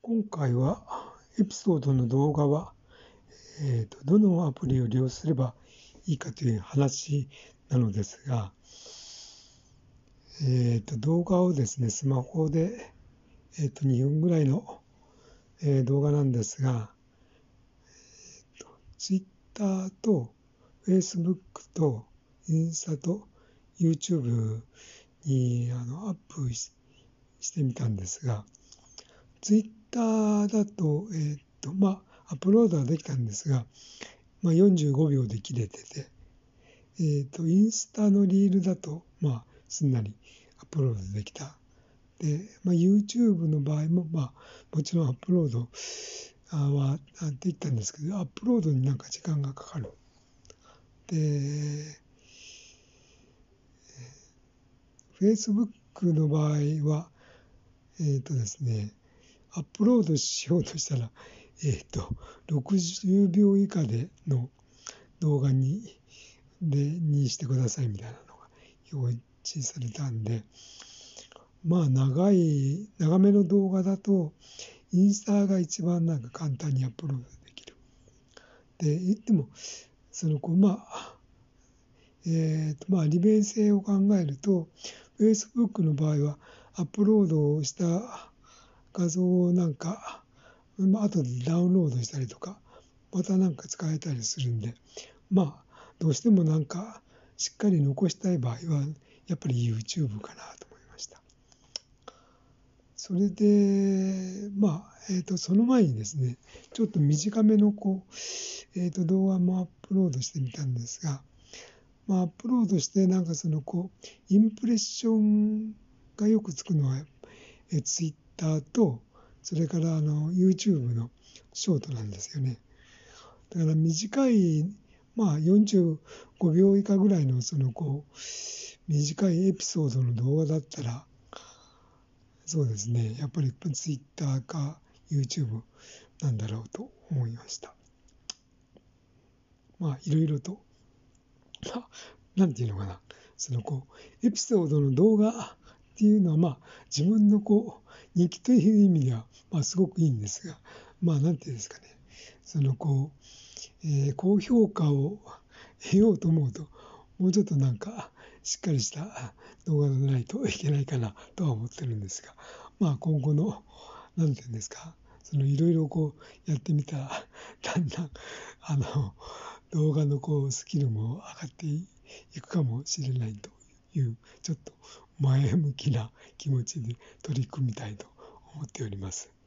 今回はエピソードの動画は、えーと、どのアプリを利用すればいいかという話なのですが、えーと、動画をですね、スマホで、えーと、2分ぐらいの、えー、動画なんですが、えー、と Twitter と Facebook とインスタと YouTube にあのアップしてみたんですが、ツイッターだと、えー、っと、まあ、アップロードはできたんですが、まあ、45秒で切れてて、えー、っと、インスタのリールだと、まあ、すんなりアップロードできた。で、まあ、YouTube の場合も、まあ、もちろんアップロードはできたんですけど、アップロードになんか時間がかかる。で、Facebook の場合は、えっ、ー、とですね、アップロードしようとしたら、えっ、ー、と、60秒以下での動画に、で、にしてくださいみたいなのが表示されたんで、まあ、長い、長めの動画だと、インスタが一番なんか簡単にアップロードできる。で、言っても、その、こう、まあ、えっ、ー、と、まあ、利便性を考えると、Facebook の場合は、アップロードをした画像をなんか、まあ後でダウンロードしたりとか、またなんか使えたりするんで、まあ、どうしてもなんか、しっかり残したい場合は、やっぱり YouTube かなと思いました。それで、まあ、えっ、ー、と、その前にですね、ちょっと短めのこう、えっ、ー、と、動画もアップロードしてみたんですが、まあ、アップロードして、なんかその、こう、インプレッションがよくつくのは、えー、ツイッターと、それからあの YouTube のショートなんですよね。だから短い、まあ45秒以下ぐらいのそのこう、短いエピソードの動画だったら、そうですね、やっぱり Twitter か YouTube なんだろうと思いました。まあいろいろと、なんていうのかな、そのこう、エピソードの動画っていうのはまあ自分のこう、日記という意味では、まあ、すごくいいんですが、まあ、なんていうんですかね、そのこう、えー、高評価を得ようと思うと、もうちょっとなんか、しっかりした動画でないといけないかなとは思ってるんですが、まあ、今後の、なんていうんですか、そのいろいろこうやってみたら、だんだん、あの、動画のこうスキルも上がっていくかもしれないという、ちょっと前向きな気持ちで取り組みたいと思っております。